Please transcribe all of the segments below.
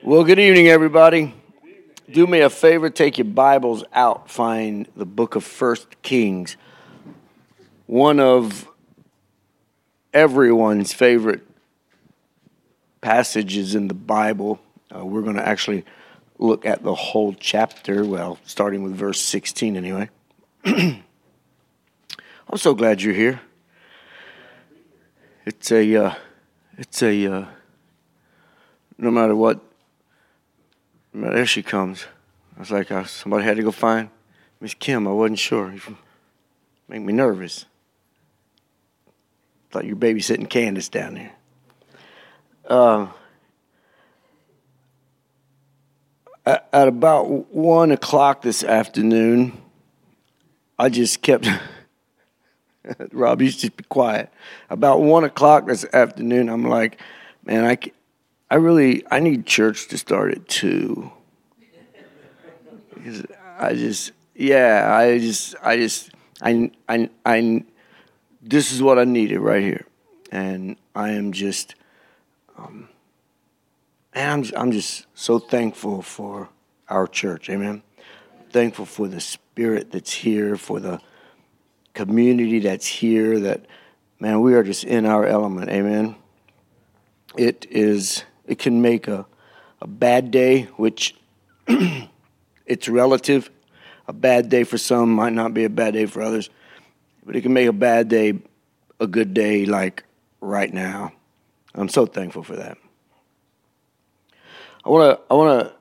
Well, good evening, everybody. Do me a favor, take your Bibles out, find the book of First Kings, one of everyone's favorite passages in the Bible. Uh, we're going to actually look at the whole chapter, well, starting with verse 16 anyway. I'm so glad you're here. It's a, uh, it's a, uh, no matter what there she comes. I was like, uh, somebody had to go find Miss Kim. I wasn't sure. Make me nervous. Thought you were babysitting Candace down there. Uh, at, about one o'clock this afternoon, I just kept. Rob, you just be quiet. About one o'clock this afternoon, I'm like, man, I, I really I need church to start at two. Because I just yeah I just I just I I I this is what I needed right here, and I am just um, and I'm I'm just so thankful for our church. Amen. Thankful for the spirit that's here, for the community that's here. That man, we are just in our element. Amen. It is it can make a, a bad day, which it's relative. A bad day for some might not be a bad day for others, but it can make a bad day a good day like right now. I'm so thankful for that. I want to I want to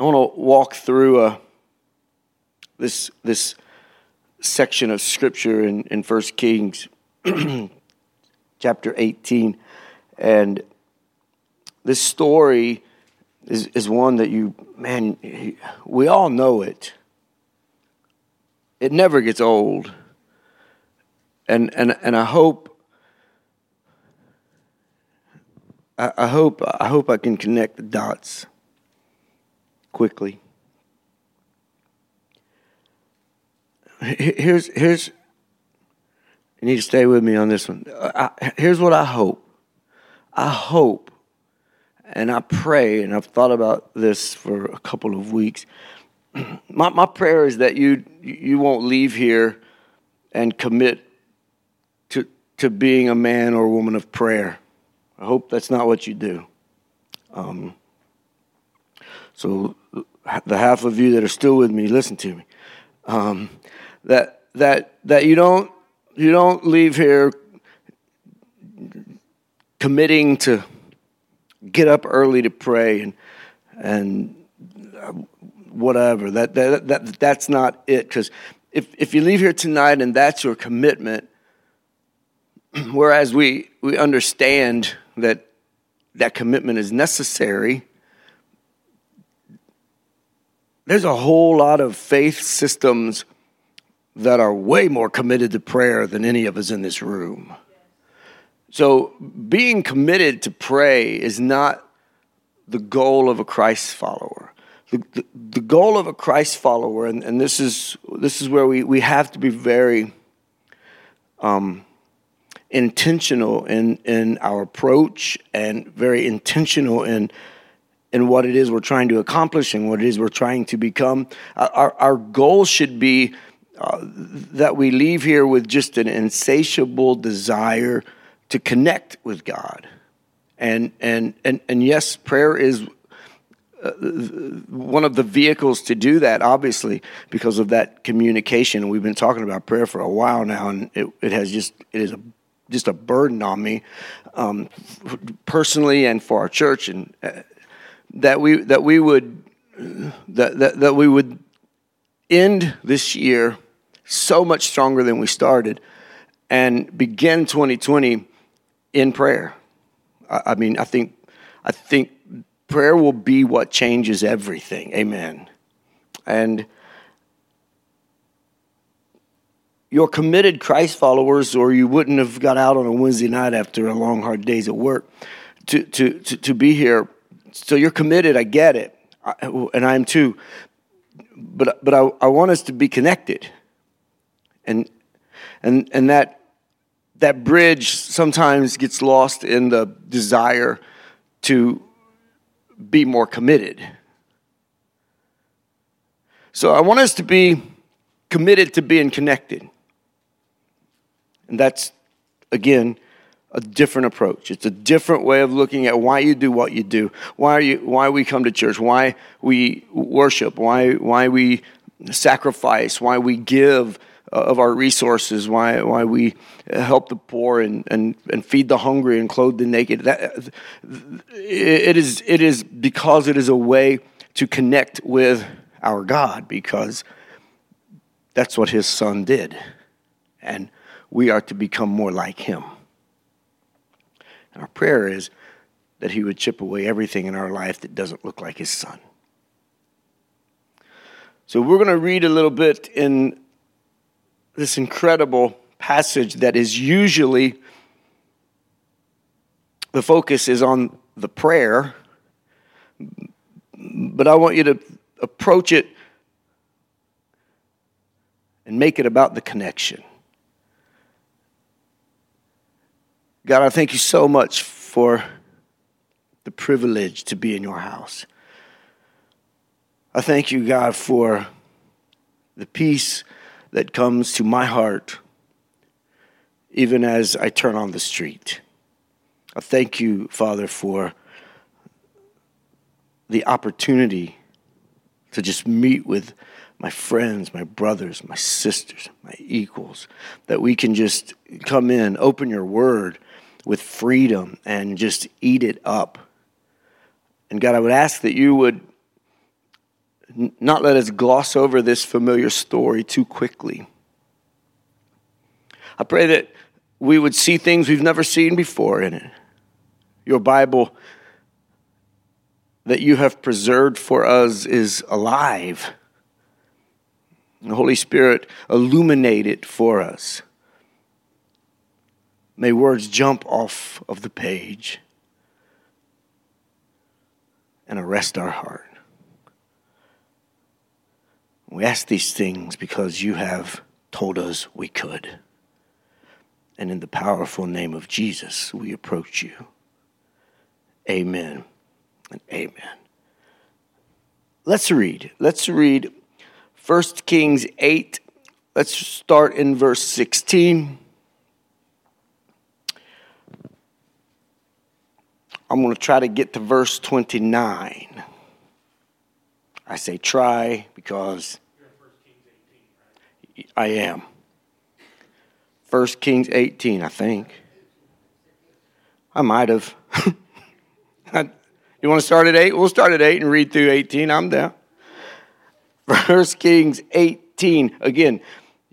I want to walk through uh, this this section of scripture in in 1 Kings chapter 18 and this story is, is one that you, man, we all know it. It never gets old. And, and, and I hope, I, hope, I hope I can connect the dots quickly. Here's, here's, you need to stay with me on this one. I, here's what I hope. I hope and I pray, and I've thought about this for a couple of weeks. My, my prayer is that you you won't leave here and commit to to being a man or a woman of prayer. I hope that's not what you do. Um, so the half of you that are still with me, listen to me. Um, that that that you don't you don't leave here committing to get up early to pray and and whatever. That that, that that's not it. Because if if you leave here tonight and that's your commitment, whereas we we understand that that commitment is necessary. There's a whole lot of faith systems that are way more committed to prayer than any of us in this room. So, being committed to pray is not the goal of a Christ follower. The, the, the goal of a Christ follower, and, and this, is, this is where we, we have to be very um, intentional in, in our approach and very intentional in, in what it is we're trying to accomplish and what it is we're trying to become. Our, our goal should be uh, that we leave here with just an insatiable desire to connect with God. And, and, and, and yes, prayer is uh, one of the vehicles to do that, obviously, because of that communication. We've been talking about prayer for a while now, and it, it has just, it is a, just a burden on me um, personally and for our church. And uh, that we, that we would, that, that, that we would end this year so much stronger than we started and begin 2020 in prayer. I, I mean, I think, I think prayer will be what changes everything. Amen. And you're committed Christ followers, or you wouldn't have got out on a Wednesday night after a long, hard days at work to, to, to, to be here. So you're committed. I get it. I, and I am too. But, but I, I want us to be connected. And, and, and that that bridge sometimes gets lost in the desire to be more committed. So I want us to be committed to being connected. And that's, again, a different approach. It's a different way of looking at why you do what you do, why, you, why we come to church, why we worship, why, why we sacrifice, why we give of our resources, why, why we help the poor and, and, and feed the hungry and clothe the naked. That, it, is, it is because it is a way to connect with our God, because that's what his son did. And we are to become more like him. And our prayer is that he would chip away everything in our life that doesn't look like his son. So we're going to read a little bit in this incredible passage that is usually the focus is on the prayer, but I want you to approach it and make it about the connection. God, I thank you so much for the privilege to be in your house. I thank you, God, for the peace that comes to my heart even as I turn on the street. I thank you, Father, for the opportunity to just meet with my friends, my brothers, my sisters, my equals, that we can just come in, open your word, with freedom and just eat it up. And God, I would ask that you would not let us gloss over this familiar story too quickly. I pray that we would see things we've never seen before in it. Your Bible that you have preserved for us is alive. The Holy Spirit illuminate it for us. May words jump off of the page and arrest our heart. We ask these things because you have told us we could. And in the powerful name of Jesus, we approach you. Amen and amen. Let's read. Let's read 1 Kings 8. Let's start in verse 16. I'm going to try to get to verse 29. I say try because I am. 1 Kings 18, I think. I might have. you want to start at 8? We'll start at 8 and read through 18. I'm down. 1 Kings 18. Again,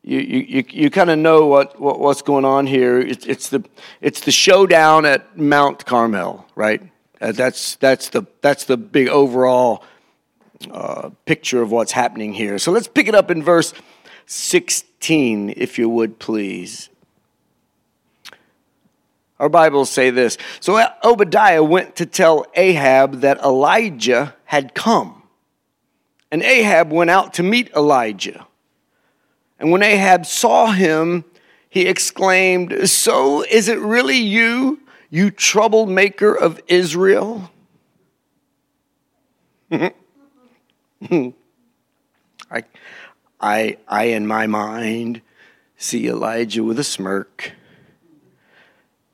you, you, you kind of know what, what, what's going on here. It's, it's, the, it's the showdown at Mount Carmel, right? Uh, that's, that's, the, that's the big overall uh, picture of what's happening here. So let's pick it up in verse 16, if you would please. Our Bibles say this So Obadiah went to tell Ahab that Elijah had come. And Ahab went out to meet Elijah. And when Ahab saw him, he exclaimed, So is it really you, you troublemaker of Israel? I, I, I, in my mind, see Elijah with a smirk.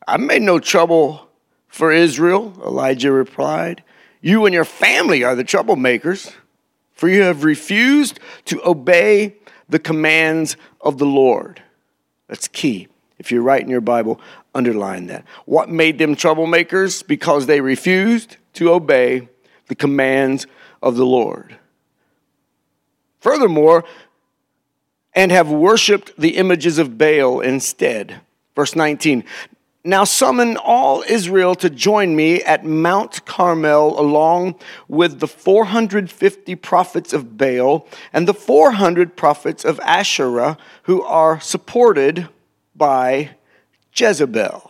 I made no trouble for Israel, Elijah replied. You and your family are the troublemakers, for you have refused to obey the commands of the Lord. That's key. If you're writing your Bible, underline that. What made them troublemakers? Because they refused to obey the commands of the Lord. Furthermore, and have worshiped the images of Baal instead. Verse 19 now summon all Israel to join me at Mount Carmel, along with the 450 prophets of Baal and the 400 prophets of Asherah, who are supported by Jezebel.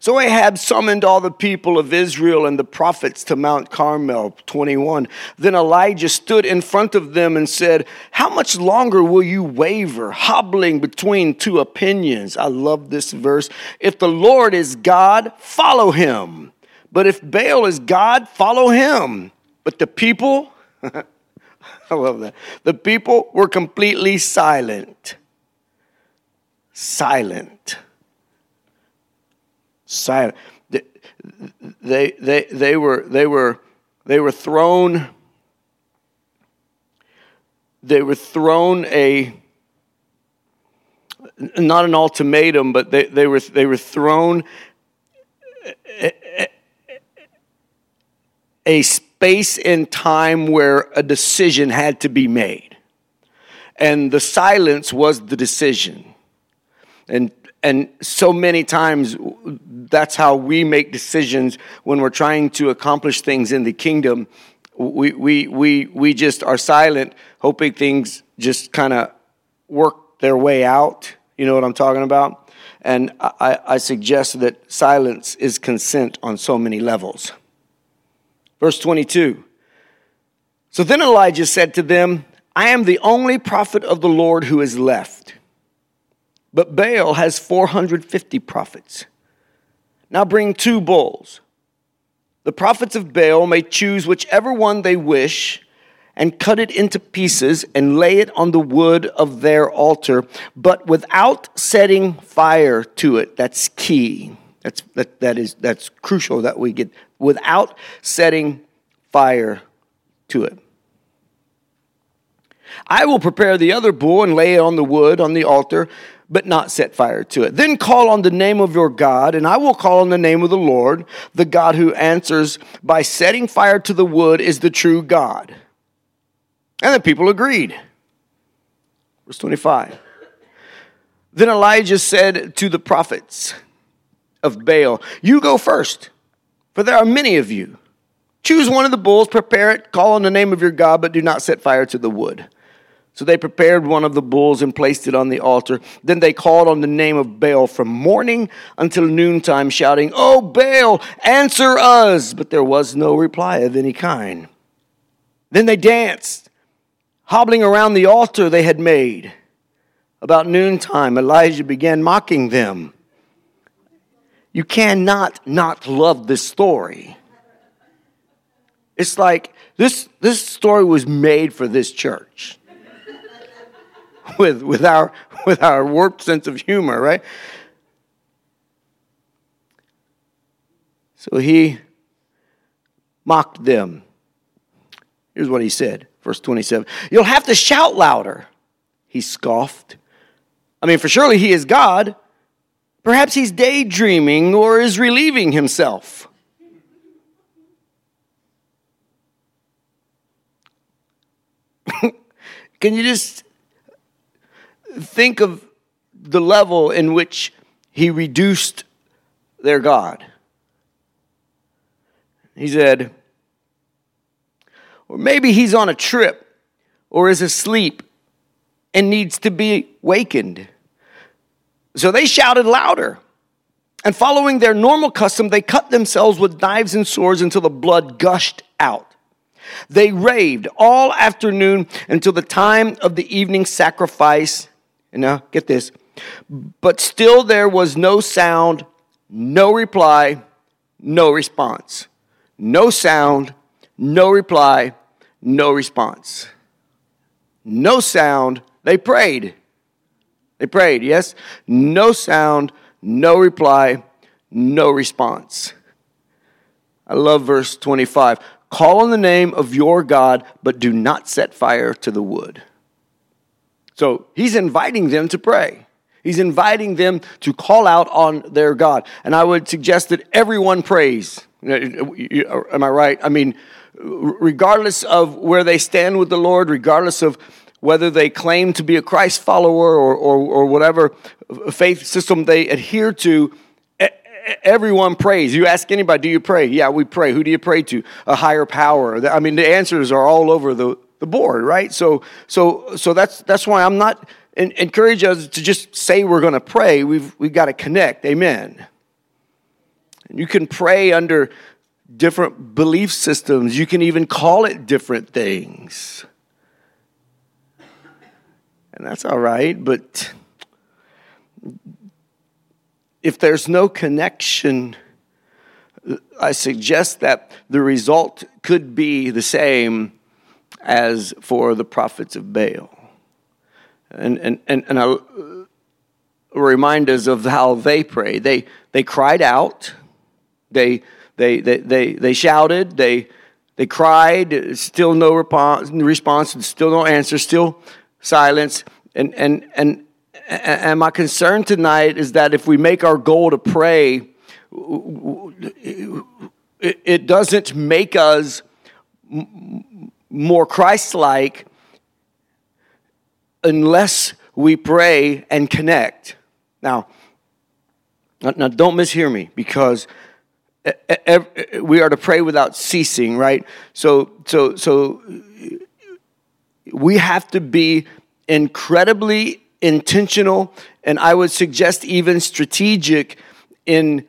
So Ahab summoned all the people of Israel and the prophets to Mount Carmel. 21. Then Elijah stood in front of them and said, How much longer will you waver, hobbling between two opinions? I love this verse. If the Lord is God, follow him. But if Baal is God, follow him. But the people, I love that. The people were completely silent. Silent. Silent. They, they, they, were, they, were, they were thrown they were thrown a not an ultimatum, but they, they, were, they were thrown a, a space in time where a decision had to be made. And the silence was the decision. And, and so many times, that's how we make decisions when we're trying to accomplish things in the kingdom. We, we, we, we just are silent, hoping things just kind of work their way out you know what I'm talking about? And I, I suggest that silence is consent on so many levels. Verse 22. So then Elijah said to them, I am the only prophet of the Lord who is left. But Baal has 450 prophets. Now bring two bulls. The prophets of Baal may choose whichever one they wish and cut it into pieces and lay it on the wood of their altar, but without setting fire to it. That's key. That's, that, that is, that's crucial that we get without setting fire to it. I will prepare the other bull and lay it on the wood on the altar, but not set fire to it. Then call on the name of your God, and I will call on the name of the Lord. The God who answers by setting fire to the wood is the true God. And the people agreed. Verse 25. Then Elijah said to the prophets of Baal, You go first, for there are many of you. Choose one of the bulls, prepare it, call on the name of your God, but do not set fire to the wood. So they prepared one of the bulls and placed it on the altar. Then they called on the name of Baal from morning until noontime, shouting, Oh, Baal, answer us! But there was no reply of any kind. Then they danced hobbling around the altar they had made. About noontime, Elijah began mocking them. You cannot not love this story. It's like this, this story was made for this church with, with, our, with our warped sense of humor, right? So he mocked them. Here's what he said Verse 27 You'll have to shout louder. He scoffed. I mean, for surely he is God. Perhaps he's daydreaming or is relieving himself. Can you just think of the level in which he reduced their God? He said, or maybe he's on a trip or is asleep and needs to be wakened. So they shouted louder. And following their normal custom, they cut themselves with knives and swords until the blood gushed out. They raved all afternoon until the time of the evening sacrifice. And now, get this. But still there was no sound, no reply, no response. No sound, no reply, no response. No sound. They prayed. They prayed, yes? No sound, no reply, no response. I love verse 25. Call on the name of your God, but do not set fire to the wood. So he's inviting them to pray. He's inviting them to call out on their God. And I would suggest that everyone prays. Uh, am I right? I mean, regardless of where they stand with the Lord, regardless of whether they claim to be a Christ follower or, or, or whatever faith system they adhere to, everyone prays. You ask anybody, do you pray? Yeah, we pray. Who do you pray to? A higher power. I mean, the answers are all over the, the board, right? So, so, so that's, that's why I'm not encourage us to just say we're going to pray. We've, we've got to connect. Amen. You can pray under different belief systems. You can even call it different things. And that's all right, but if there's no connection, I suggest that the result could be the same as for the prophets of Baal. And, and, and, and I uh, remind us of how they prayed. They, they cried out, they, they, they, they, they shouted, they, they cried, still no response, response, still no answer, still silence. And, and, and, and my concern tonight is that if we make our goal to pray, it doesn't make us more Christ like unless we pray and connect. Now, now don't mishear me because we are to pray without ceasing, right? So, so, so we have to be incredibly intentional, and I would suggest even strategic in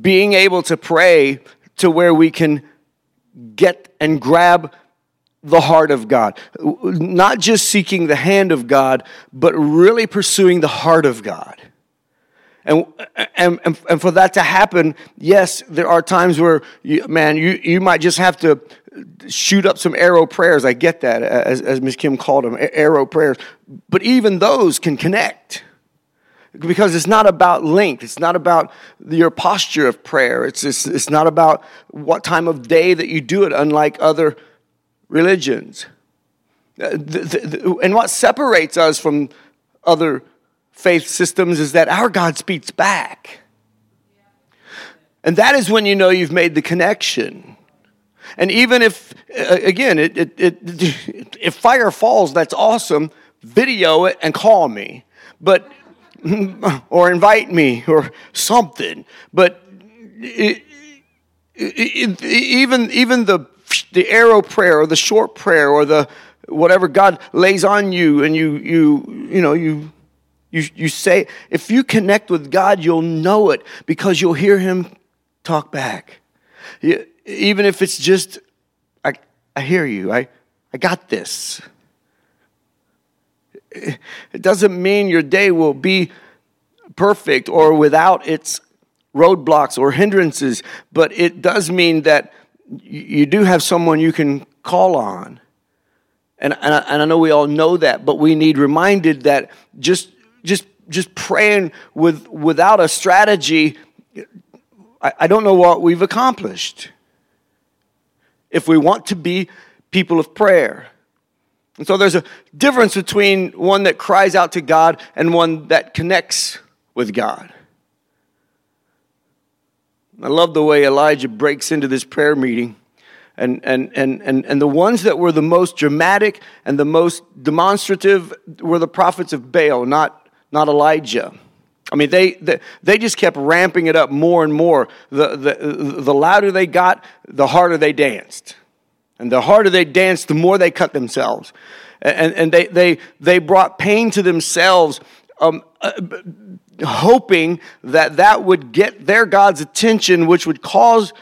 being able to pray to where we can get and grab the heart of God. Not just seeking the hand of God, but really pursuing the heart of God. And, and, and, for that to happen, yes, there are times where, you, man, you, you might just have to shoot up some arrow prayers. I get that, as, as Ms. Kim called them, arrow prayers. But even those can connect because it's not about length. It's not about your posture of prayer. It's, it's, it's not about what time of day that you do it, unlike other religions. Uh, and what separates us from other faith systems is that our God speaks back. And that is when you know you've made the connection. And even if, uh, again, it, it, it, if fire falls, that's awesome. Video it and call me. But, or invite me or something. But even, even the, the arrow prayer or the short prayer or the whatever God lays on you and you, you, you know, you you, you say, if you connect with God, you'll know it because you'll hear Him talk back. Even if it's just, I, I hear you, I, I got this. It doesn't mean your day will be perfect or without its roadblocks or hindrances, but it does mean that you do have someone you can call on. And, and, I, and I know we all know that, but we need reminded that just just just praying with without a strategy, I, I don't know what we've accomplished. If we want to be people of prayer. And so there's a difference between one that cries out to God and one that connects with God. I love the way Elijah breaks into this prayer meeting. And, and, and, and, and the ones that were the most dramatic and the most demonstrative were the prophets of Baal, not not Elijah. I mean, they, they, they, just kept ramping it up more and more. The, the, the louder they got, the harder they danced. And the harder they danced, the more they cut themselves. And, and they, they, they brought pain to themselves, um, uh, hoping that that would get their God's attention, which would cause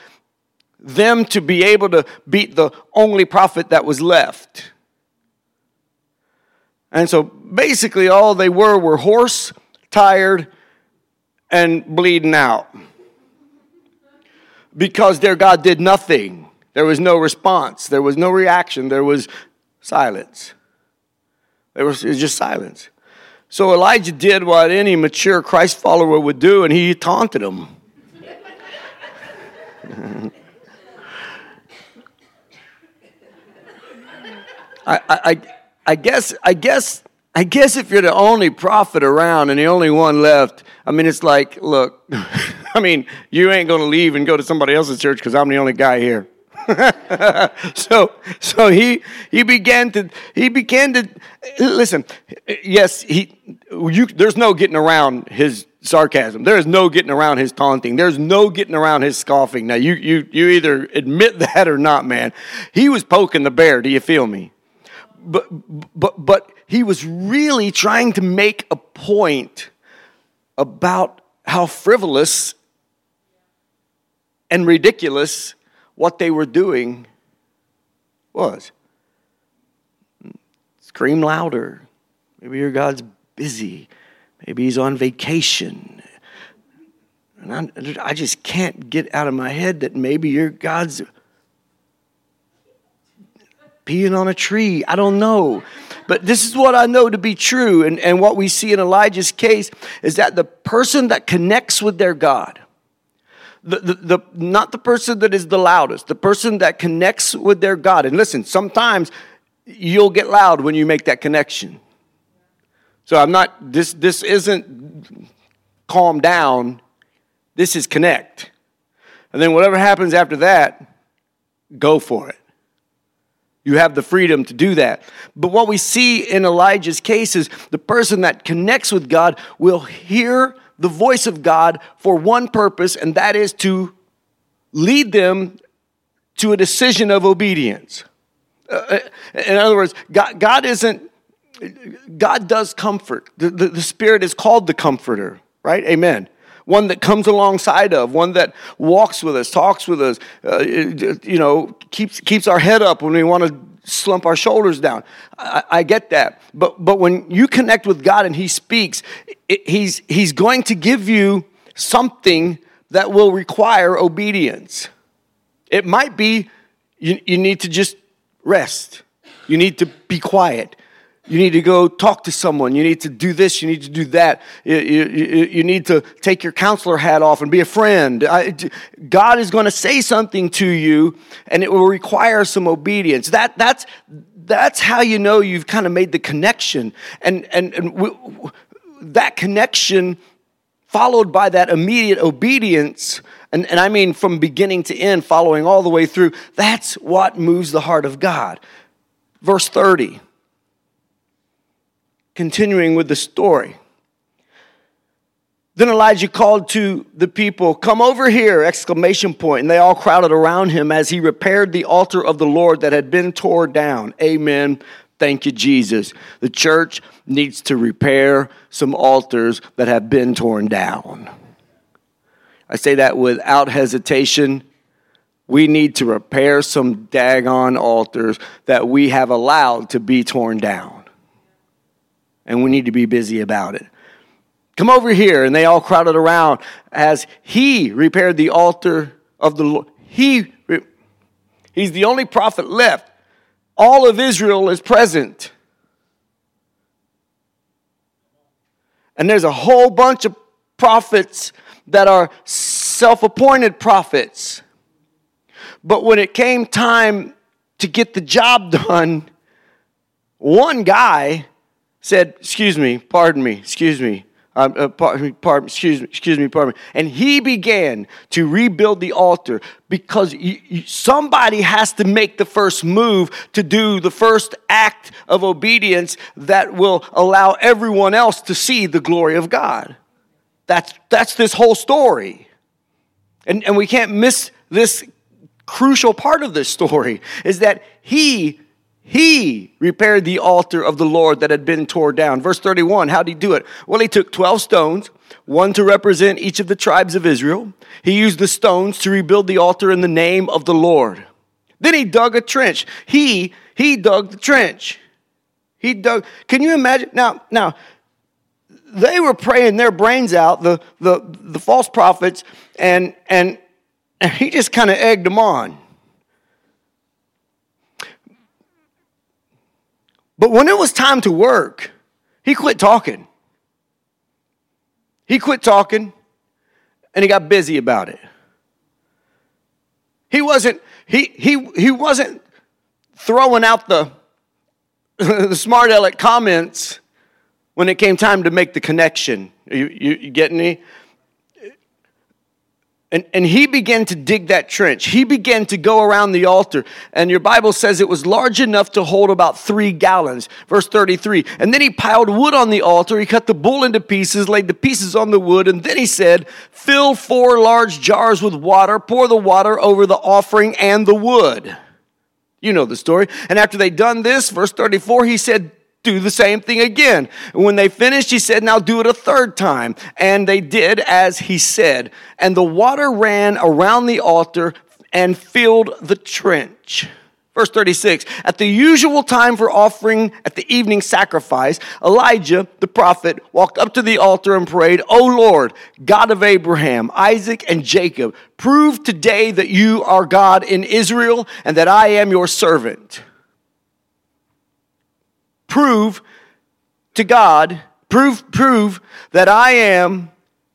them to be able to beat the only prophet that was left. And so basically, all they were were hoarse, tired, and bleeding out. Because their God did nothing. There was no response, there was no reaction, there was silence. There was, was just silence. So Elijah did what any mature Christ follower would do, and he taunted them. I, I, I guess, I guess, I guess if you're the only prophet around and the only one left, I mean, it's like, look, I mean, you ain't going to leave and go to somebody else's church because I'm the only guy here. so, so he he began to he began to listen. Yes, he you. There's no getting around his sarcasm. There is no getting around his taunting. There's no getting around his scoffing. Now, you you you either admit that or not, man. He was poking the bear. Do you feel me? but, but, but he was really trying to make a point about how frivolous and ridiculous what they were doing was. Scream louder. Maybe your God's busy. Maybe he's on vacation. And I, I just can't get out of my head that maybe your God's peeing on a tree. I don't know. But this is what I know to be true. And, and what we see in Elijah's case is that the person that connects with their God, the, the, the, not the person that is the loudest, the person that connects with their God. And listen, sometimes you'll get loud when you make that connection. So I'm not, this, this isn't calm down, this is connect. And then whatever happens after that, go for it. You have the freedom to do that. But what we see in Elijah's case is the person that connects with God will hear the voice of God for one purpose, and that is to lead them to a decision of obedience. Uh, uh in other words, God, God, isn't, God does comfort. The, the, the Spirit is called the comforter, right? Amen one that comes alongside of, one that walks with us, talks with us, uh, you know, keeps, keeps our head up when we want to slump our shoulders down. I, I, get that. But, but when you connect with God and He speaks, it, he's, he's going to give you something that will require obedience. It might be you, you need to just rest, you need to be quiet, you need to go talk to someone. You need to do this. You need to do that. You, you, you need to take your counselor hat off and be a friend. I, God is going to say something to you, and it will require some obedience. That, that's, that's how you know you've kind of made the connection. And, and, and that connection, followed by that immediate obedience, and, and I mean from beginning to end, following all the way through, that's what moves the heart of God. Verse 30 continuing with the story. Then Elijah called to the people, Come over here! Exclamation point. And they all crowded around him as he repaired the altar of the Lord that had been torn down. Amen. Thank you, Jesus. The church needs to repair some altars that have been torn down. I say that without hesitation. We need to repair some daggone altars that we have allowed to be torn down and we need to be busy about it. Come over here. And they all crowded around as he repaired the altar of the Lord. He, he's the only prophet left. All of Israel is present. And there's a whole bunch of prophets that are self appointed prophets. But when it came time to get the job done, one guy said, Excuse me, pardon me, excuse me. Um, uh, pardon, pardon, excuse me, excuse me, pardon me. And he began to rebuild the altar because somebody has to make the first move to do the first act of obedience that will allow everyone else to see the glory of God. That's, that's this whole story. And, and we can't miss this crucial part of this story is that he he repaired the altar of the Lord that had been torn down. Verse 31, how did he do it? Well, he took 12 stones, one to represent each of the tribes of Israel. He used the stones to rebuild the altar in the name of the Lord. Then he dug a trench. He, he dug the trench. He dug, can you imagine? Now, now, they were praying their brains out, the, the, the false prophets, and, and, and he just kind of egged them on. But when it was time to work, he quit talking. He quit talking and he got busy about it. He wasn't, he, he, he wasn't throwing out the, the smart aleck comments when it came time to make the connection. You, you, you getting me? And, and he began to dig that trench. He began to go around the altar. And your Bible says it was large enough to hold about three gallons. Verse 33. And then he piled wood on the altar. He cut the bull into pieces, laid the pieces on the wood. And then he said, Fill four large jars with water, pour the water over the offering and the wood. You know the story. And after they'd done this, verse 34, he said, do the same thing again. And when they finished, he said, Now do it a third time. And they did as he said. And the water ran around the altar and filled the trench. Verse 36 At the usual time for offering at the evening sacrifice, Elijah, the prophet, walked up to the altar and prayed, O Lord, God of Abraham, Isaac, and Jacob, prove today that you are God in Israel and that I am your servant. Prove to God, prove, prove that I am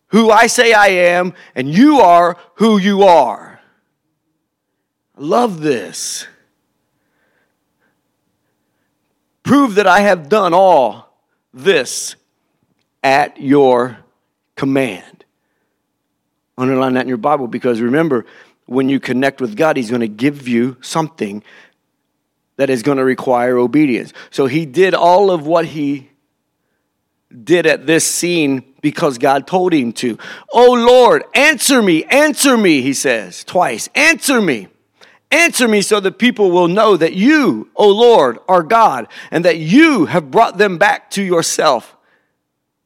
who I say I am and you are who you are. I love this. Prove that I have done all this at your command. Underline that in your Bible because remember, when you connect with God, He's going to give you something that is going to require obedience. So He did all of what He did at this scene because God told Him to. Oh Lord, answer me, answer me, He says twice. Answer me. Answer me so that people will know that you, O Lord, are God and that you have brought them back to yourself.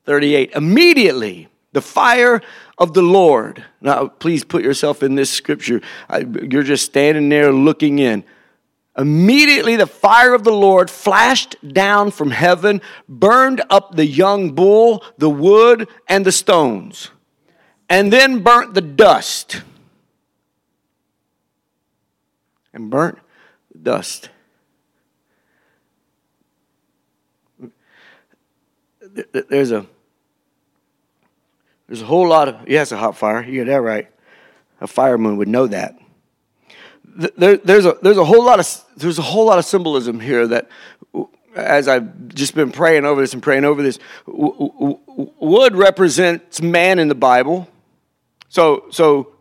38. Immediately, the fire of the Lord. Now, please put yourself in this scripture. you're just standing there looking in. Immediately, the fire of the Lord flashed down from heaven, burned up the young bull, the wood, and the stones, and then burnt the dust and burnt the dust. There's a there's a whole lot of yeah, a hot fire. You that right. A fireman would know that. There, there's a there's a whole lot of there's a whole lot of symbolism here that as I've just been praying over this and praying over this, wood represents man in the Bible. So so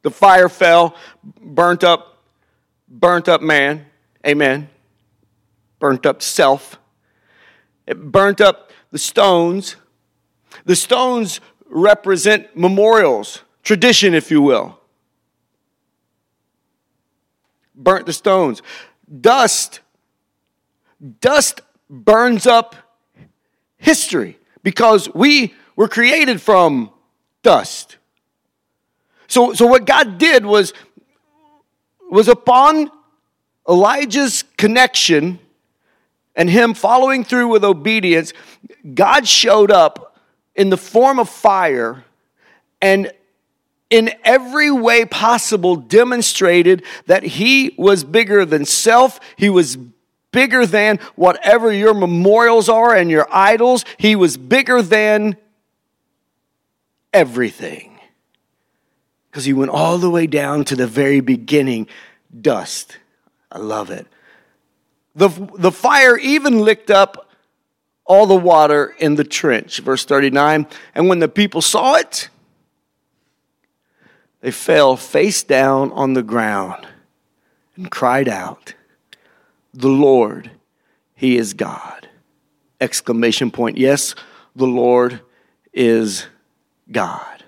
the fire fell, burnt up burnt up man, amen, burnt up self, it burnt up the stones. The stones represent memorials, tradition, if you will. Burnt the stones. Dust, dust burns up history because we were created from dust. So, so what God did was was upon Elijah's connection and him following through with obedience, God showed up in the form of fire and in every way possible demonstrated that he was bigger than self. He was bigger than whatever your memorials are and your idols. He was bigger than everything because he went all the way down to the very beginning dust. I love it. The, the fire even licked up all the water in the trench. Verse 39 And when the people saw it, they fell face down on the ground and cried out, The Lord, He is God. Exclamation point. Yes, the Lord is God.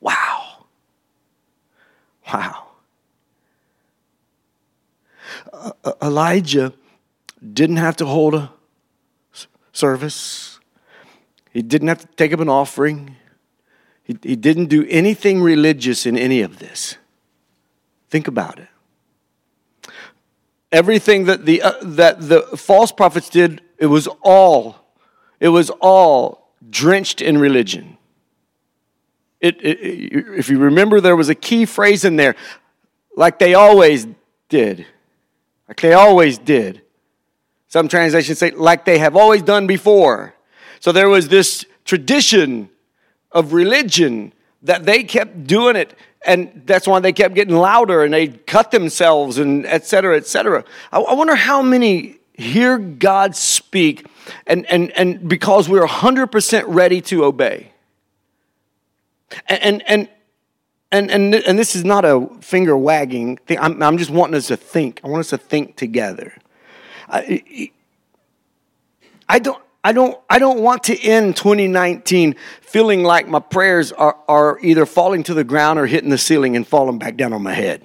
Wow. Wow. Uh, Elijah didn't have to hold a service, he didn't have to take up an offering, he, he didn't do anything religious in any of this. Think about it. Everything that the, uh, that the false prophets did, it was all, it was all drenched in religion. It, it, if you remember, there was a key phrase in there, like they always did. Like they always did. Some translations say, like they have always done before. So there was this tradition of religion that they kept doing it and that's why they kept getting louder and they cut themselves and et cetera et cetera i, I wonder how many hear god speak and, and, and because we're 100% ready to obey and, and, and, and, and this is not a finger wagging thing. I'm, I'm just wanting us to think. I want us to think together. I, I don't, I don't, I don't want to end 2019 feeling like my prayers are, are either falling to the ground or hitting the ceiling and falling back down on my head.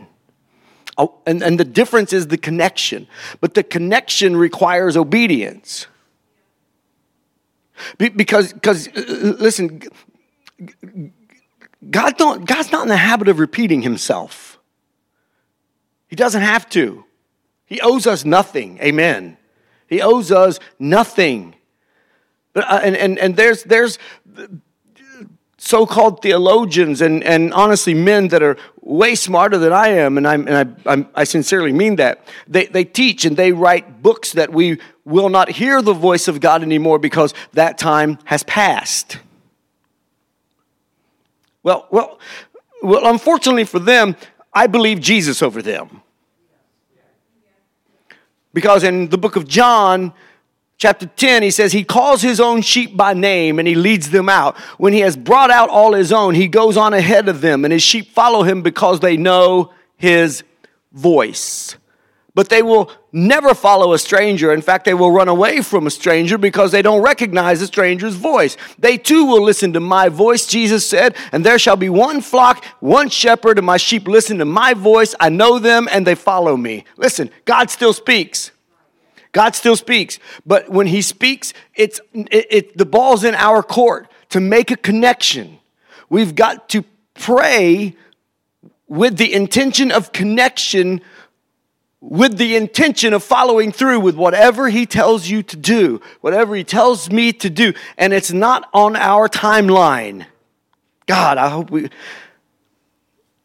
Oh, and, and the difference is the connection. But the connection requires obedience. Be, because, because, uh, listen, God don't, God's not in the habit of repeating himself. He doesn't have to. He owes us nothing. Amen. He owes us nothing. But, uh, and, and, and there's, there's so called theologians and, and honestly men that are way smarter than I am, and, I'm, and I, I'm, I sincerely mean that. They, they teach and they write books that we will not hear the voice of God anymore because that time has passed. Well, well, well, unfortunately for them, I believe Jesus over them. Because in the book of John, chapter 10, he says, He calls his own sheep by name and he leads them out. When he has brought out all his own, he goes on ahead of them, and his sheep follow him because they know his voice but they will never follow a stranger. In fact, they will run away from a stranger because they don't recognize a stranger's voice. They too will listen to my voice, Jesus said, and there shall be one flock, one shepherd, and my sheep listen to my voice. I know them and they follow me. Listen, God still speaks. God still speaks, but when he speaks, it's it, it, the ball's in our court to make a connection. We've got to pray with the intention of connection with the intention of following through with whatever he tells you to do, whatever he tells me to do. And it's not on our timeline. God, I hope we.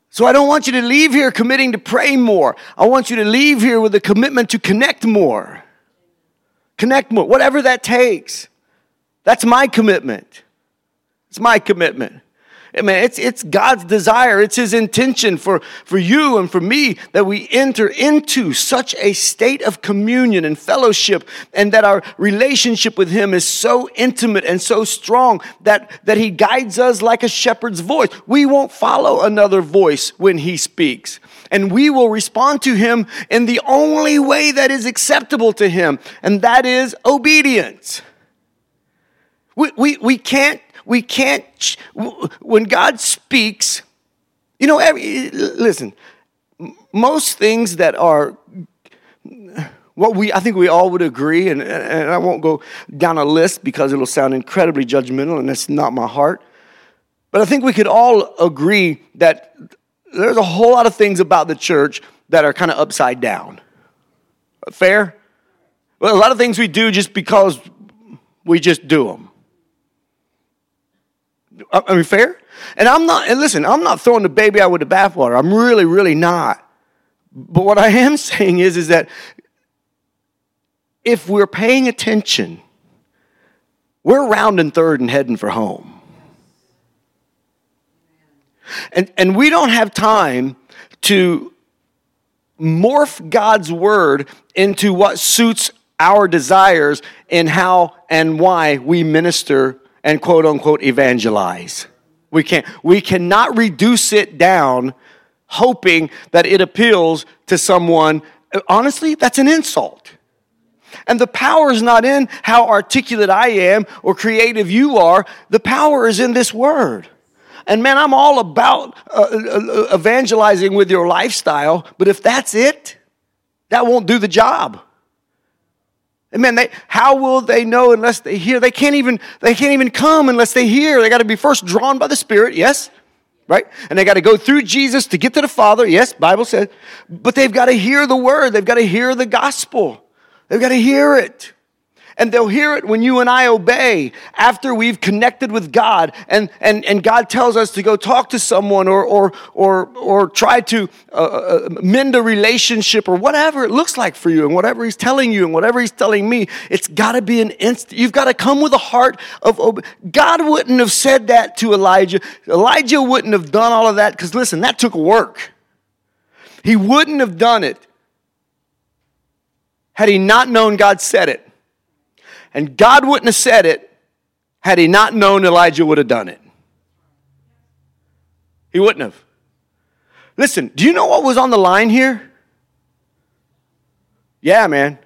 So I don't want you to leave here committing to pray more. I want you to leave here with a commitment to connect more. Connect more, whatever that takes. That's my commitment. It's my commitment. Man, it's, it's God's desire, it's His intention for, for you and for me that we enter into such a state of communion and fellowship, and that our relationship with Him is so intimate and so strong that, that He guides us like a shepherd's voice. We won't follow another voice when He speaks, and we will respond to Him in the only way that is acceptable to Him, and that is obedience. We, we, we can't we can't, when God speaks, you know, every, listen, most things that are what we, I think we all would agree, and, and I won't go down a list because it'll sound incredibly judgmental, and that's not my heart. But I think we could all agree that there's a whole lot of things about the church that are kind of upside down. Fair? Well, a lot of things we do just because we just do them. I mean, fair? And I'm not, and listen, I'm not throwing the baby out with the bathwater. I'm really, really not. But what I am saying is, is that if we're paying attention, we're rounding third and heading for home. And, and we don't have time to morph God's word into what suits our desires and how and why we minister and quote unquote evangelize. We can't. We cannot reduce it down hoping that it appeals to someone. Honestly, that's an insult. And the power is not in how articulate I am or creative you are. The power is in this word. And man, I'm all about uh, uh, uh evangelizing with your lifestyle, but if that's it, that won't do the job. Amen. They, how will they know unless they hear? They can't even, they can't even come unless they hear. They got to be first drawn by the Spirit, yes? Right? And they got to go through Jesus to get to the Father, yes, Bible says. But they've got to hear the word. They've got to hear the gospel. They've got to hear it. And they'll hear it when you and I obey after we've connected with God and, and, and God tells us to go talk to someone or, or, or, or try to uh, uh, mend a relationship or whatever it looks like for you and whatever He's telling you and whatever He's telling me. It's got to be an instant. You've got to come with a heart of obe- God wouldn't have said that to Elijah. Elijah wouldn't have done all of that because listen, that took work. He wouldn't have done it had he not known God said it. And God wouldn't have said it had he not known Elijah would have done it. He wouldn't have. Listen, do you know what was on the line here? Yeah, man.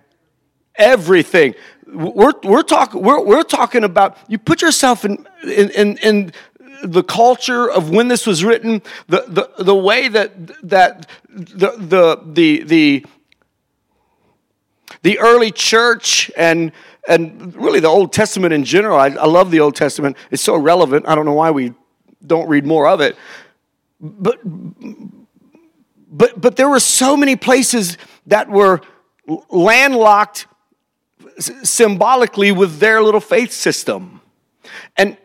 Everything. We're, we're, talk, we're, we're talking about, you put yourself in, in, in, in the culture of when this was written, the, the, the way that, that the, the, the, the, the early church and and really the Old Testament in general. I, I, love the Old Testament. It's so relevant. I don't know why we don't read more of it. But but but there were so many places that were landlocked symbolically with their little faith system. And,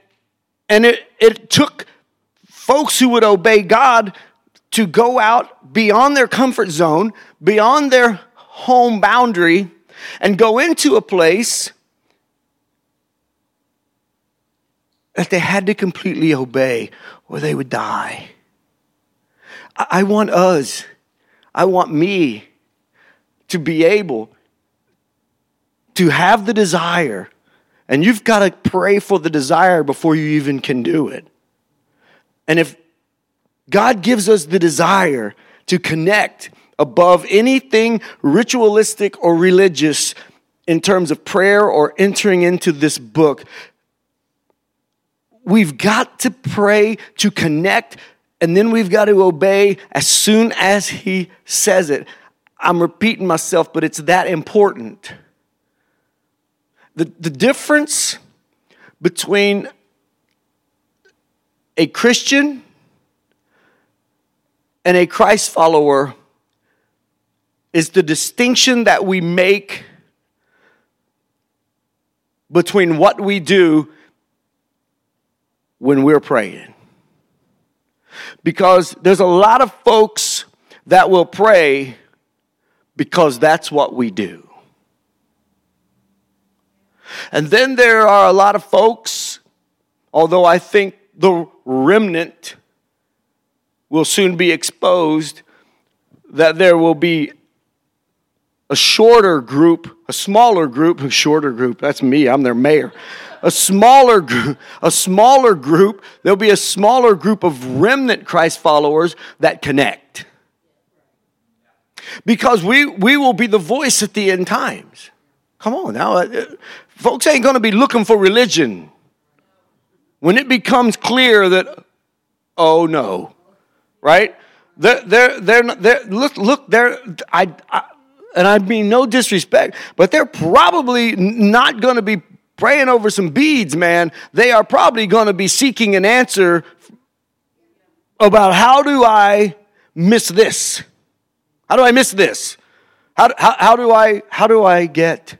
and it, it took folks who would obey God to go out beyond their comfort zone, beyond their home boundary, and go into a place that they had to completely obey or they would die. I want us, I want me to be able to have the desire, and you've got to pray for the desire before you even can do it. And if God gives us the desire to connect above anything ritualistic or religious in terms of prayer or entering into this book, we've got to pray to connect and then we've got to obey as soon as he says it. I'm repeating myself, but it's that important. The, the difference between a Christian and a Christ follower is the distinction that we make between what we do when we're praying. Because there's a lot of folks that will pray because that's what we do. And then there are a lot of folks, although I think the remnant will soon be exposed, that there will be a shorter group, a smaller group, a shorter group, that's me, I'm their mayor. A smaller group, a smaller group, there'll be a smaller group of remnant Christ followers that connect. Because we, we will be the voice at the end times. Come on now. Uh, folks ain't to be looking for religion. When it becomes clear that, oh no, right? They're, they're, they're, they're look, look, they're, I, I, and I mean no disrespect, but they're probably not going to be praying over some beads, man. They are probably going to be seeking an answer about how do I miss this? How do I miss this? How, how, how, do I, how do I get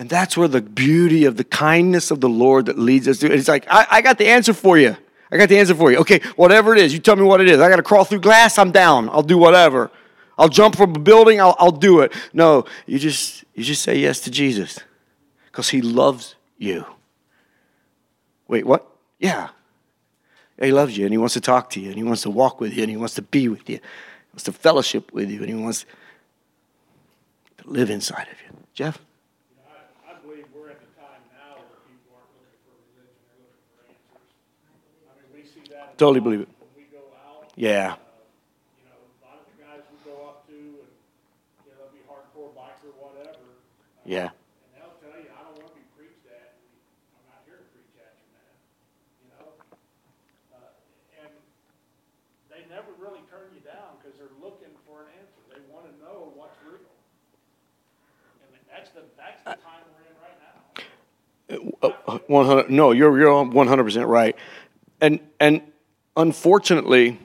and that's where the beauty of the kindness of the Lord that leads us to. It's like, I, I got the answer for you. I got the answer for you. Okay, whatever it is, you tell me what it is. I got to crawl through glass, I'm down. I'll do whatever. I'll jump from a building, I'll, I'll do it. No, you just, you just say yes to Jesus because he loves you. Wait, what? Yeah. He loves you and he wants to talk to you and he wants to walk with you and he wants to be with you. He wants to fellowship with you and he wants to live inside of you. Jeff? I I believe we're at the time now where people aren't looking for religion, they're looking for answers. I mean we see that. Totally believe it. we go out, yeah. Uh, you know, a lot of the guys we go up to, and you know, they'll be hardcore biker, whatever. Yeah. And they'll tell you, I don't want to be preached at. I'm not here to preach at you, man. You know, uh, and they never really turn you down because they're looking for an answer. They want to know what's real. And that's the that's the time we're in right now. Uh, 100 no you're you're 100% right and and unfortunately,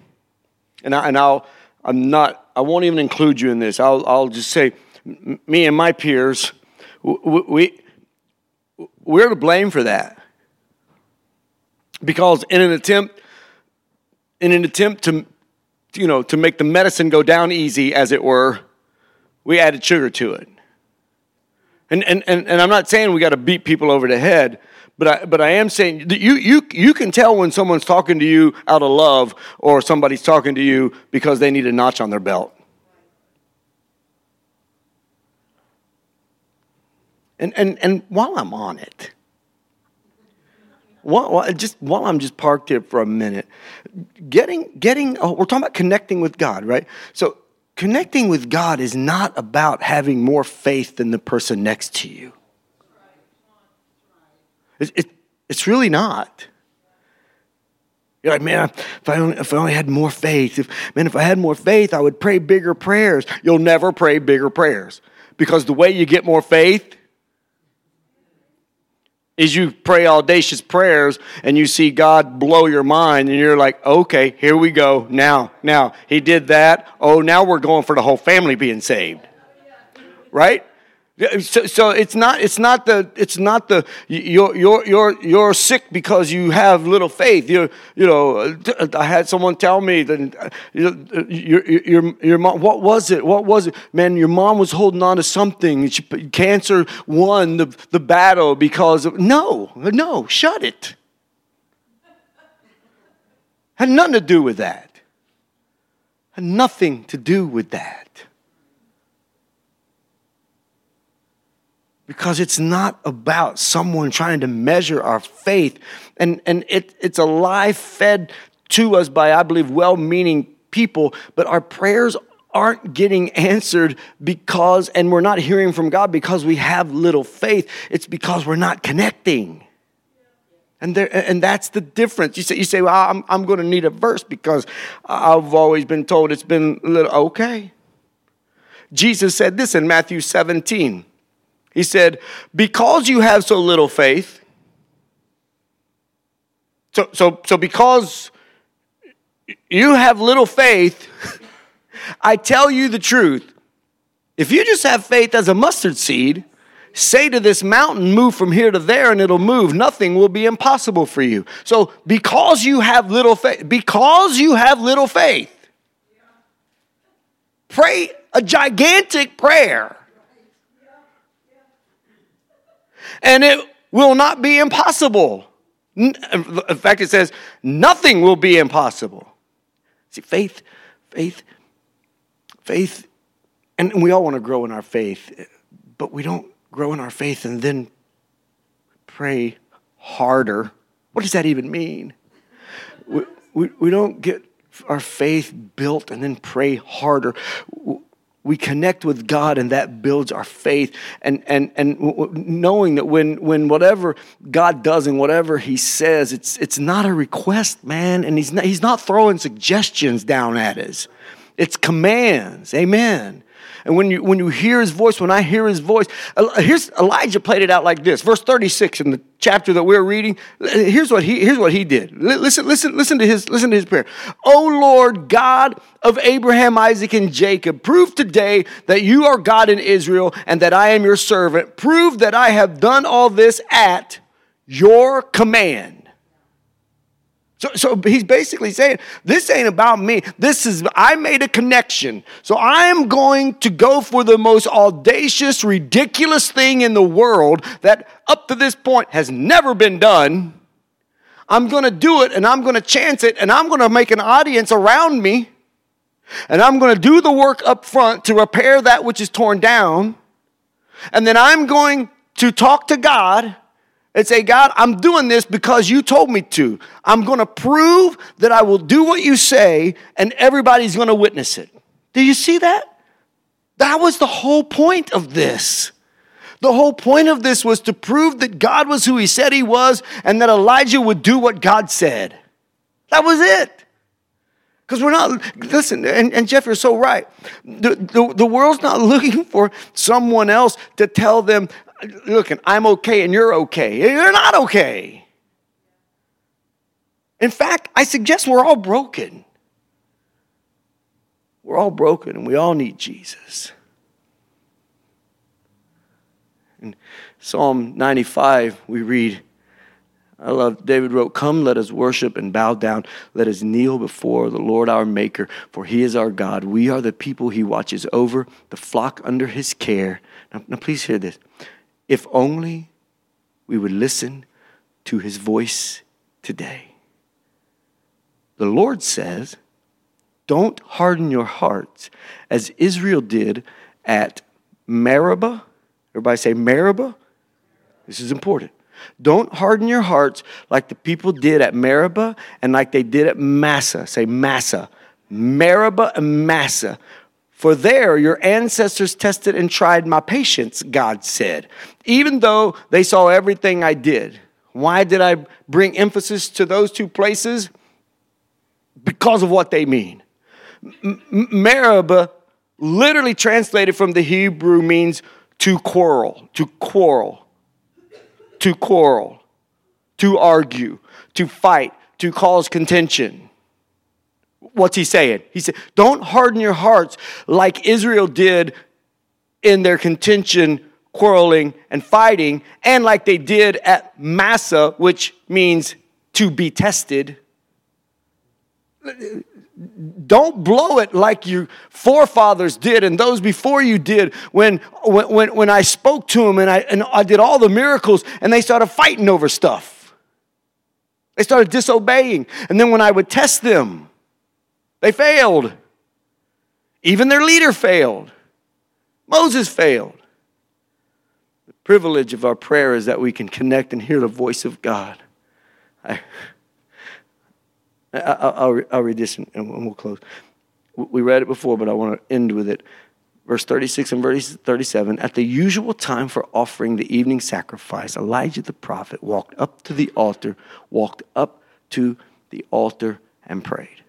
and, I, and I'll, I'm not, I won't even include you in this. I'll, I'll just say, me and my peers, we, we're to blame for that. Because in an attempt, in an attempt to, you know, to make the medicine go down easy, as it were, we added sugar to it. And, and, and, and I'm not saying we got to beat people over the head, but I, but I am saying you, you, you can tell when someone's talking to you out of love or somebody's talking to you because they need a notch on their belt. And, and, and while I'm on it, while, just while I'm just parked here for a minute, getting, getting oh, we're talking about connecting with God, right? So connecting with God is not about having more faith than the person next to you. It, it, it's really not. You're like, man, if I, only, if I only had more faith, if, man, if I had more faith, I would pray bigger prayers. You'll never pray bigger prayers because the way you get more faith is you pray audacious prayers and you see God blow your mind and you're like, okay, here we go. Now, now, he did that. Oh, now we're going for the whole family being saved. Right? So, so it's not it's not the it's not the you're you're you're you're sick because you have little faith. You you know I had someone tell me that uh, your your your mom what was it? What was it? Man your mom was holding on to something. She, cancer won the the battle because of no no shut it. Had nothing to do with that. Had nothing to do with that. Because it's not about someone trying to measure our faith. And, and it, it's a lie fed to us by, I believe, well meaning people, but our prayers aren't getting answered because, and we're not hearing from God because we have little faith. It's because we're not connecting. And, there, and that's the difference. You say, you say well, I'm, I'm going to need a verse because I've always been told it's been a little, okay. Jesus said this in Matthew 17. He said, Because you have so little faith, so, so, so because you have little faith, I tell you the truth. If you just have faith as a mustard seed, say to this mountain, move from here to there, and it'll move. Nothing will be impossible for you. So, because you have little faith, because you have little faith, pray a gigantic prayer. And it will not be impossible. In fact, it says nothing will be impossible. See, faith, faith, faith, and we all want to grow in our faith, but we don't grow in our faith and then pray harder. What does that even mean? We, we, we don't get our faith built and then pray harder we connect with God and that builds our faith. And, and, and knowing that when, when whatever God does and whatever He says, it's, it's not a request, man. And he's not, he's not throwing suggestions down at us, it's commands. Amen. And when you, when you hear his voice, when I hear his voice, here's Elijah played it out like this. Verse 36 in the chapter that we're reading, here's what he, here's what he did. Listen, listen, listen to his, listen to his prayer. O Lord God of Abraham, Isaac, and Jacob, prove today that you are God in Israel and that I am your servant. Prove that I have done all this at your command. So, so he's basically saying, This ain't about me. This is, I made a connection. So I am going to go for the most audacious, ridiculous thing in the world that up to this point has never been done. I'm going to do it and I'm going to chance it and I'm going to make an audience around me and I'm going to do the work up front to repair that which is torn down. And then I'm going to talk to God and say, God, I'm doing this because you told me to. I'm going to prove that I will do what you say, and everybody's going to witness it. Do you see that? That was the whole point of this. The whole point of this was to prove that God was who he said he was and that Elijah would do what God said. That was it. Because we're not, listen, and, and, Jeff, you're so right. The, the, the world's not looking for someone else to tell them, look, I'm okay and you're okay. You're not okay. In fact, I suggest we're all broken. We're all broken and we all need Jesus. In Psalm 95, we read, I love, David wrote, Come, let us worship and bow down. Let us kneel before the Lord our Maker, for he is our God. We are the people he watches over, the flock under his care. Now, now please hear this. If only we would listen to his voice today. The Lord says, Don't harden your hearts as Israel did at Meribah. Everybody say Meribah. This is important. Don't harden your hearts like the people did at Meribah and like they did at Massah. Say Massah. Meribah and Massah. For there your ancestors tested and tried my patience, God said, even though they saw everything I did. Why did I bring emphasis to those two places? Because of what they mean. Meribah, literally translated from the Hebrew, means to quarrel, to quarrel, to quarrel, to argue, to fight, to cause contention. What's he saying? He said, Don't harden your hearts like Israel did in their contention quarreling and fighting, and like they did at Massah, which means to be tested. Don't blow it like your forefathers did and those before you did when, when, when I spoke to them and I, and I did all the miracles and they started fighting over stuff. They started disobeying. And then when I would test them, they failed. Even their leader failed. Moses failed. The privilege of our prayer is that we can connect and hear the voice of God. I, I'll, I'll read this and we'll close. We read it before, but I want to end with it. Verse 36 and verse 37 At the usual time for offering the evening sacrifice, Elijah the prophet walked up to the altar, walked up to the altar and prayed.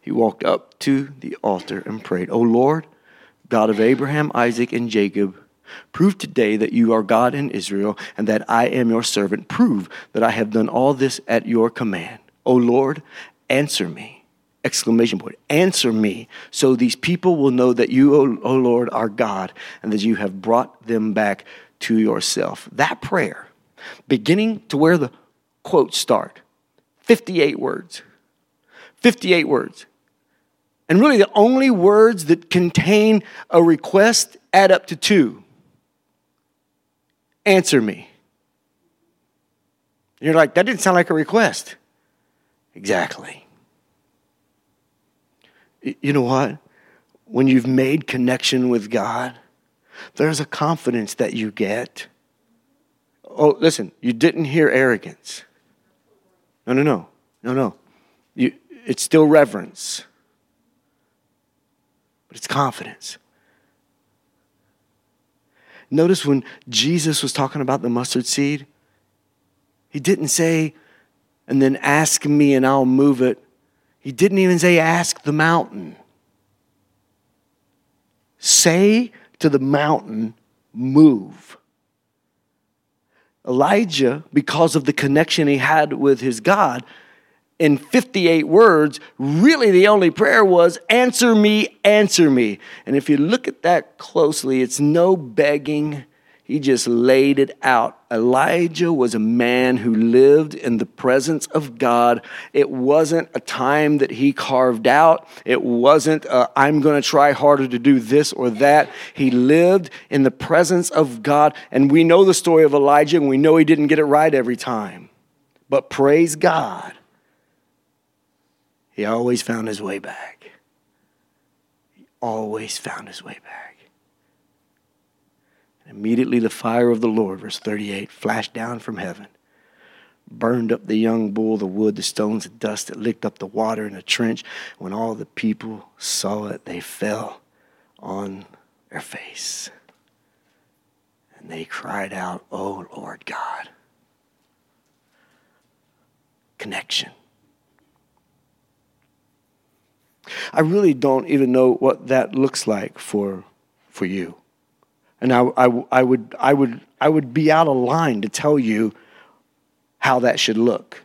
He walked up to the altar and prayed, O Lord, God of Abraham, Isaac, and Jacob, Prove today that you are God in Israel and that I am your servant. Prove that I have done all this at your command. O Lord, answer me. Exclamation point. Answer me so these people will know that you, O, Lord, are God and that you have brought them back to yourself. That prayer, beginning to where the quotes start, 58 words. 58 words. And really, the only words that contain a request add up to two Answer me. You're like, that didn't sound like a request. Exactly. You know what? When you've made connection with God, there's a confidence that you get. Oh, listen, you didn't hear arrogance. No, no, no. No, no. It's still reverence, but it's confidence. Notice when Jesus was talking about the mustard seed, he didn't say, and then ask me and I'll move it. He didn't even say, ask the mountain. Say to the mountain, move. Elijah, because of the connection he had with his God, in 58 words, really the only prayer was, Answer me, answer me. And if you look at that closely, it's no begging. He just laid it out. Elijah was a man who lived in the presence of God. It wasn't a time that he carved out. It wasn't, i I'm going to try harder to do this or that. He lived in the presence of God. And we know the story of Elijah, and we know he didn't get it right every time. But praise God he always found his way back. He always found his way back. And immediately the fire of the Lord, verse 38, flashed down from heaven, burned up the young bull, the wood, the stones, the dust that licked up the water in the trench. When all the people saw it, they fell on their face. And they cried out, Oh Lord God. Connection. I really don't even know what that looks like for, for you. And I, I, I, would, I, would, I would be out of line to tell you how that should look.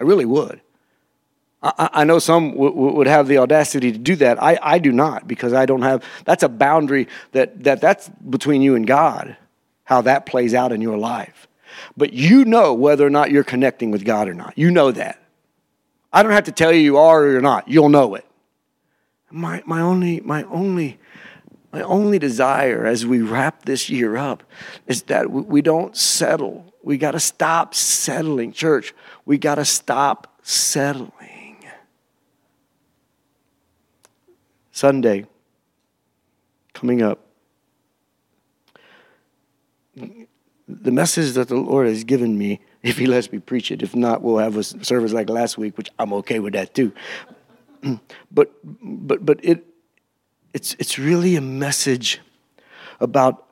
I really would. I, I know some w- would have the audacity to do that. I, I do not because I don't have, that's a boundary that, that that's between you and God, how that plays out in your life. But you know whether or not you're connecting with God or not. You know that. I don't have to tell you you are or you're not. You'll know it my, my only my only my only desire as we wrap this year up is that we don't settle. We got to stop settling, church. We got to stop settling. Sunday coming up. The message that the Lord has given me, if He lets me preach it, if not, we'll have a service like last week, which I'm okay with that too. but but but it it's it's really a message about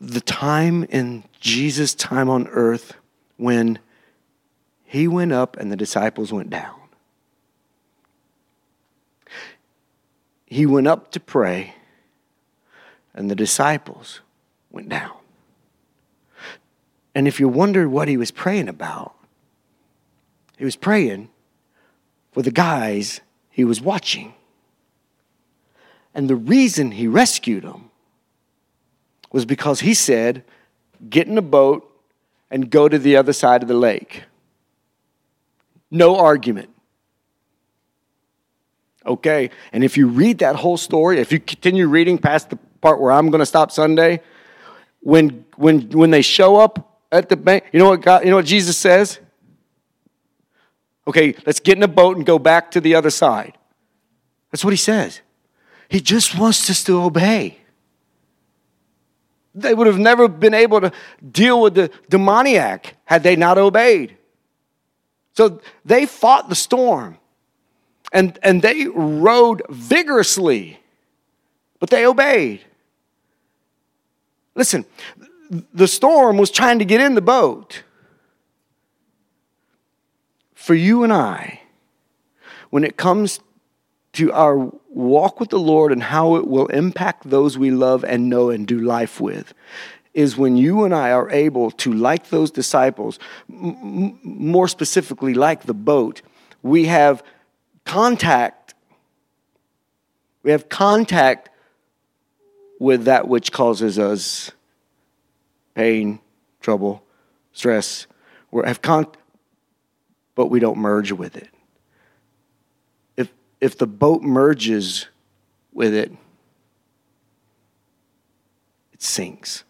the time in Jesus' time on earth when he went up and the disciples went down. He went up to pray and the disciples went down. And if you wondered what he was praying about, he was praying for the guys he was watching. And the reason he rescued them was because he said, Get in a boat and go to the other side of the lake. No argument. Okay? And if you read that whole story, if you continue reading past the part where I'm going to stop Sunday, when, when, when they show up at the bank, you know what God, you know what Jesus says? Okay, let's get in a boat and go back to the other side. That's what he says. He just wants us to obey. They would have never been able to deal with the demoniac had they not obeyed. So they fought the storm and, and they rowed vigorously, but they obeyed. Listen, the storm was trying to get in the boat. For you and I, when it comes to our walk with the Lord and how it will impact those we love and know and do life with, is when you and I are able to, like those disciples, m- more specifically, like the boat, we have contact. We have contact with that which causes us pain, trouble, stress. We have con- but we don't merge with it. If if the boat merges with it, it sinks.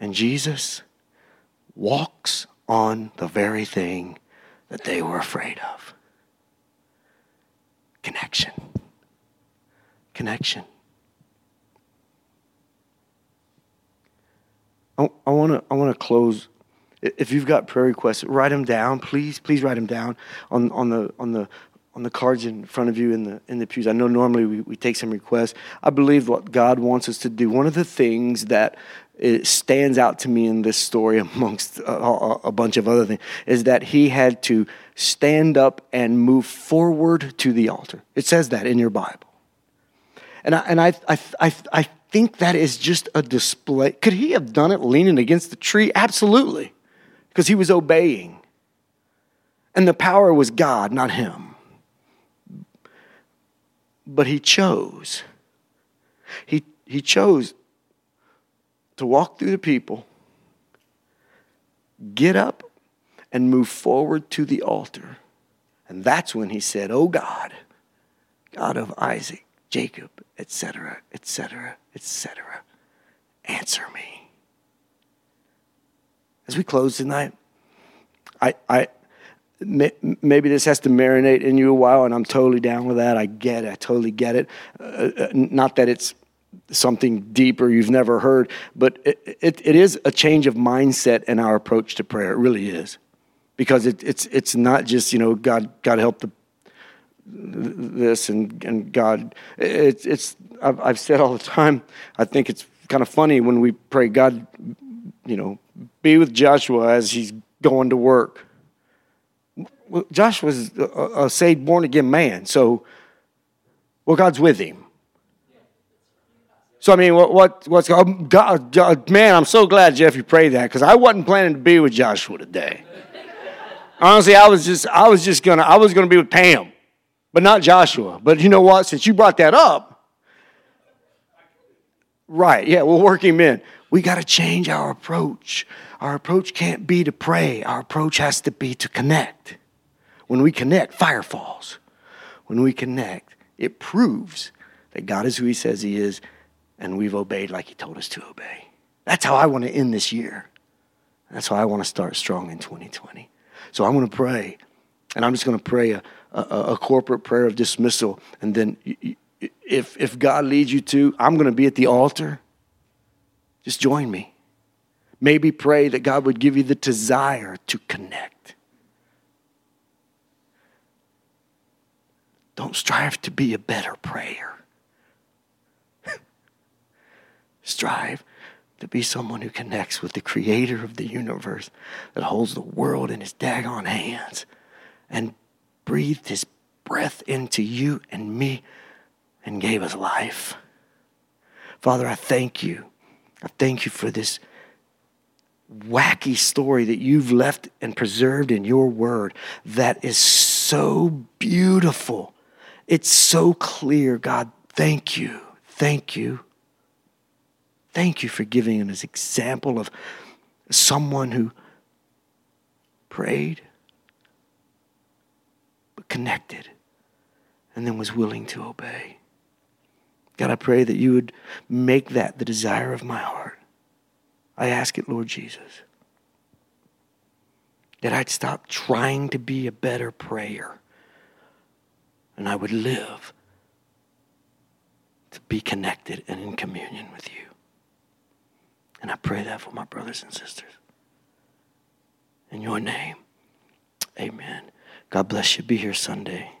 And Jesus walks on the very thing that they were afraid of connection. Connection. I, want to I wanna close. If you've got prayer requests, write them down, please. Please write them down on, on, the, on, the, on the cards in front of you in the, in the pews. I know normally we, we take some requests. I believe what God wants us to do. One of the things that stands out to me in this story amongst a, a, a, bunch of other things is that he had to stand up and move forward to the altar. It says that in your Bible. And I, and I, I, I, I think that is just a display. Could he have done it leaning against the tree? Absolutely because he was obeying. And the power was God, not him. But he chose. He, he chose to walk through the people, get up, and move forward to the altar. And that's when he said, Oh God, God of Isaac, Jacob, etc., etc., etc., answer me as we close tonight, I, I, maybe this has to marinate in you a while, and I'm totally down with that. I get it. I totally get it. Uh, uh not that it's something deeper you've never heard, but it, it, it is a change of mindset in our approach to prayer. It really is. Because it, it's, it's not just, you know, God, God help the, this and, and God. It, it's, I've, I've said all the time, I think it's kind of funny when we pray, God, you know, be with Joshua as he's going to work. Well, Joshua's a, a saved, born again man, so well, God's with him. So I mean, what, what what's God, God, man? I'm so glad Jeff you prayed that because I wasn't planning to be with Joshua today. Honestly, I was just I was just gonna I was gonna be with Pam, but not Joshua. But you know what? Since you brought that up, right? Yeah, we'll work him in we got to change our approach. Our approach can't be to pray, our approach has to be to connect. When we connect, fire falls. When we connect, it proves that God is who He says He is, and we've obeyed like He told us to obey. That's how I want to end this year. That's how I want to start strong in 2020. So I'm going to pray, and I'm just going to pray a, a, a corporate prayer of dismissal. And then, if, if God leads you to, I'm going to be at the altar. Just join me. Maybe pray that God would give you the desire to connect. Don't strive to be a better prayer. strive to be someone who connects with the creator of the universe that holds the world in his daggone hands and breathed his breath into you and me and gave us life. Father, I thank you I thank you for this wacky story that you've left and preserved in your word that is so beautiful it's so clear. God, thank you. Thank you. Thank you for giving us an example of someone who prayed, but connected, and then was willing to obey. God, I pray that you would make that the desire of my heart. I ask it, Lord Jesus, that I'd stop trying to be a better prayer and I would live to be connected and in communion with you. And I pray that for my brothers and sisters. In your name, amen. God bless you. Be here Sunday.